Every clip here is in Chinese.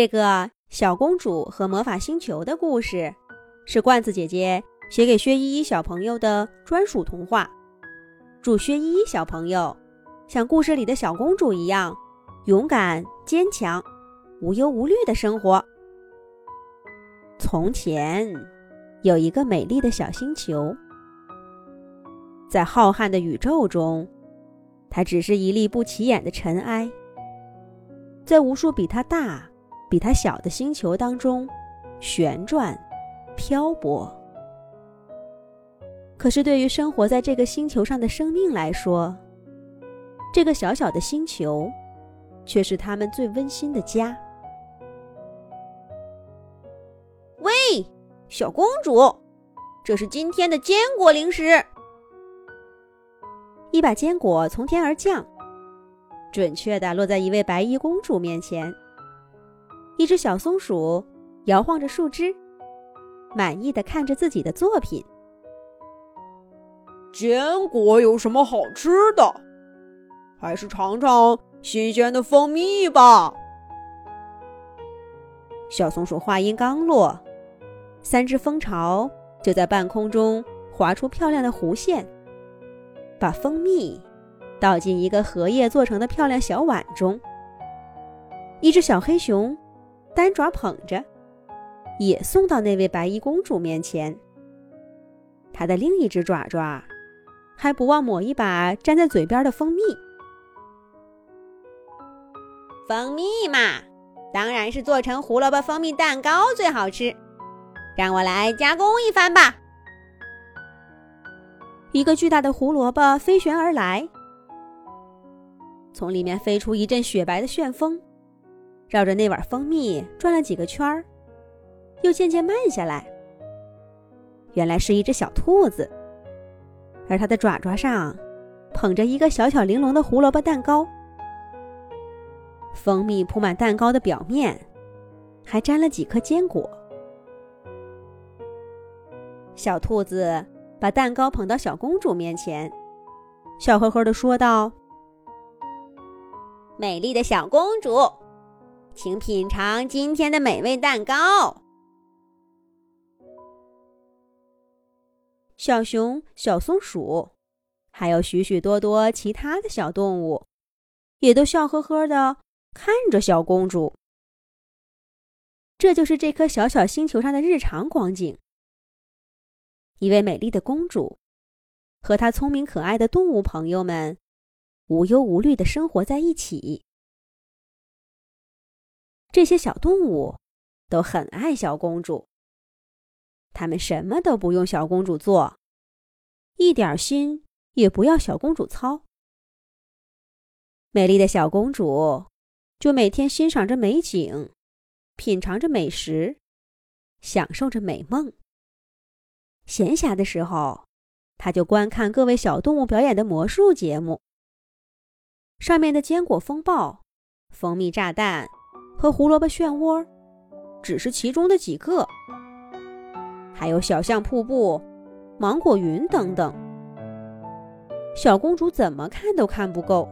这个小公主和魔法星球的故事，是罐子姐姐写给薛依依小朋友的专属童话。祝薛依依小朋友像故事里的小公主一样，勇敢坚强，无忧无虑的生活。从前，有一个美丽的小星球，在浩瀚的宇宙中，它只是一粒不起眼的尘埃，在无数比它大。比它小的星球当中旋转、漂泊。可是，对于生活在这个星球上的生命来说，这个小小的星球却是他们最温馨的家。喂，小公主，这是今天的坚果零食。一把坚果从天而降，准确的落在一位白衣公主面前。一只小松鼠摇晃着树枝，满意的看着自己的作品。坚果有什么好吃的？还是尝尝新鲜的蜂蜜吧。小松鼠话音刚落，三只蜂巢就在半空中划出漂亮的弧线，把蜂蜜倒进一个荷叶做成的漂亮小碗中。一只小黑熊。单爪捧着，也送到那位白衣公主面前。他的另一只爪爪还不忘抹一把粘在嘴边的蜂蜜。蜂蜜嘛，当然是做成胡萝卜蜂蜜蛋糕最好吃。让我来加工一番吧。一个巨大的胡萝卜飞旋而来，从里面飞出一阵雪白的旋风。绕着那碗蜂蜜转了几个圈儿，又渐渐慢下来。原来是一只小兔子，而它的爪爪上捧着一个小巧玲珑的胡萝卜蛋糕。蜂蜜铺满蛋糕的表面，还沾了几颗坚果。小兔子把蛋糕捧到小公主面前，笑呵呵地说道：“美丽的小公主。”请品尝今天的美味蛋糕。小熊、小松鼠，还有许许多多其他的小动物，也都笑呵呵的看着小公主。这就是这颗小小星球上的日常光景。一位美丽的公主，和她聪明可爱的动物朋友们，无忧无虑的生活在一起。这些小动物都很爱小公主，他们什么都不用小公主做，一点心也不要小公主操。美丽的小公主就每天欣赏着美景，品尝着美食，享受着美梦。闲暇的时候，她就观看各位小动物表演的魔术节目，上面的坚果风暴、蜂蜜炸弹。和胡萝卜漩涡，只是其中的几个，还有小象瀑布、芒果云等等。小公主怎么看都看不够，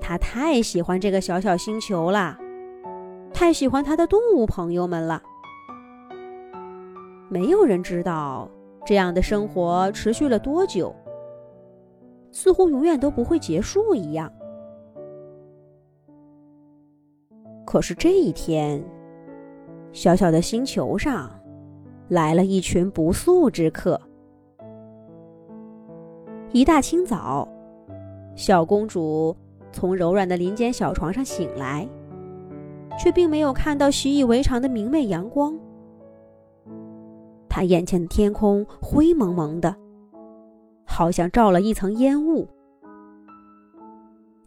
她太喜欢这个小小星球了，太喜欢她的动物朋友们了。没有人知道这样的生活持续了多久，似乎永远都不会结束一样。可是这一天，小小的星球上来了一群不速之客。一大清早，小公主从柔软的林间小床上醒来，却并没有看到习以为常的明媚阳光。她眼前的天空灰蒙蒙的，好像罩了一层烟雾。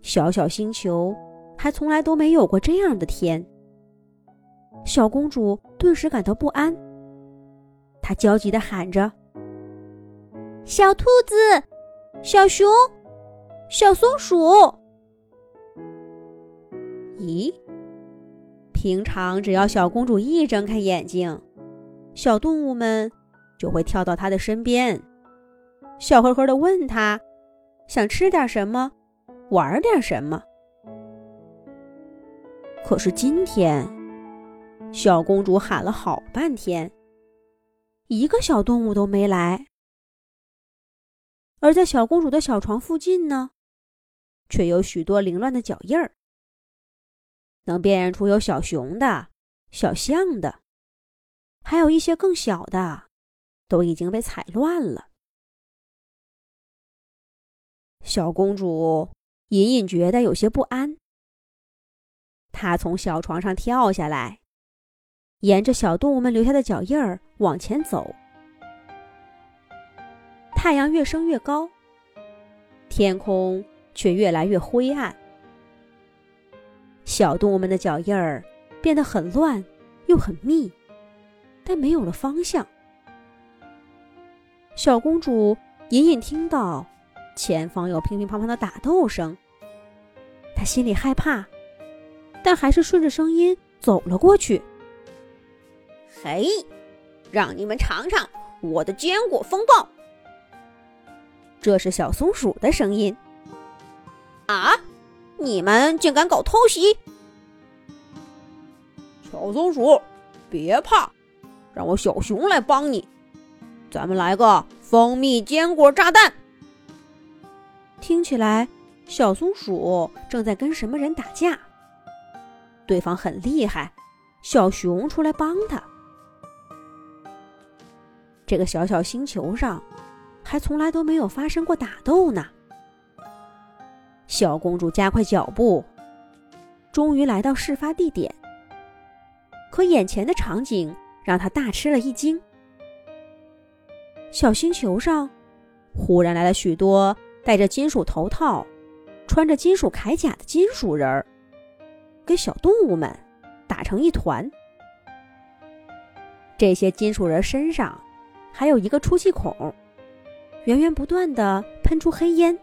小小星球。还从来都没有过这样的天，小公主顿时感到不安。她焦急地喊着：“小兔子，小熊，小松鼠！”咦，平常只要小公主一睁开眼睛，小动物们就会跳到她的身边，笑呵呵地问她：“想吃点什么？玩点什么？”可是今天，小公主喊了好半天，一个小动物都没来。而在小公主的小床附近呢，却有许多凌乱的脚印儿，能辨认出有小熊的、小象的，还有一些更小的，都已经被踩乱了。小公主隐隐觉得有些不安，她从小床上跳下来，沿着小动物们留下的脚印儿往前走。太阳越升越高，天空却越来越灰暗。小动物们的脚印儿变得很乱，又很密，但没有了方向。小公主隐隐听到前方有乒乒乓乓的打斗声，她心里害怕，但还是顺着声音走了过去。嘿，让你们尝尝我的坚果风暴！这是小松鼠的声音。啊！你们竟敢搞偷袭！小松鼠，别怕，让我小熊来帮你。咱们来个蜂蜜坚果炸弹。听起来，小松鼠正在跟什么人打架。对方很厉害，小熊出来帮他。这个小小星球上。还从来都没有发生过打斗呢。小公主加快脚步，终于来到事发地点。可眼前的场景让她大吃了一惊。小星球上，忽然来了许多戴着金属头套、穿着金属铠甲的金属人儿，跟小动物们打成一团。这些金属人身上还有一个出气孔。源源不断的喷出黑烟，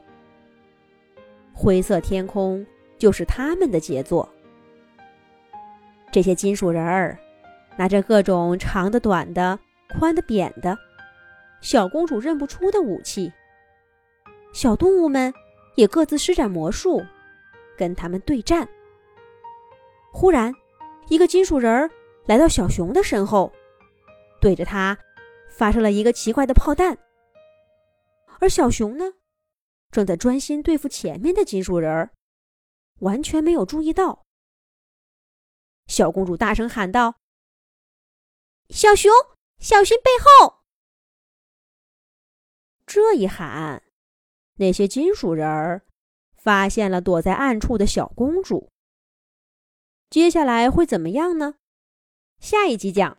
灰色天空就是他们的杰作。这些金属人儿拿着各种长的、短的、宽的、扁的，小公主认不出的武器。小动物们也各自施展魔术，跟他们对战。忽然，一个金属人儿来到小熊的身后，对着他发射了一个奇怪的炮弹。而小熊呢，正在专心对付前面的金属人儿，完全没有注意到。小公主大声喊道：“小熊，小心背后！”这一喊，那些金属人儿发现了躲在暗处的小公主。接下来会怎么样呢？下一集讲。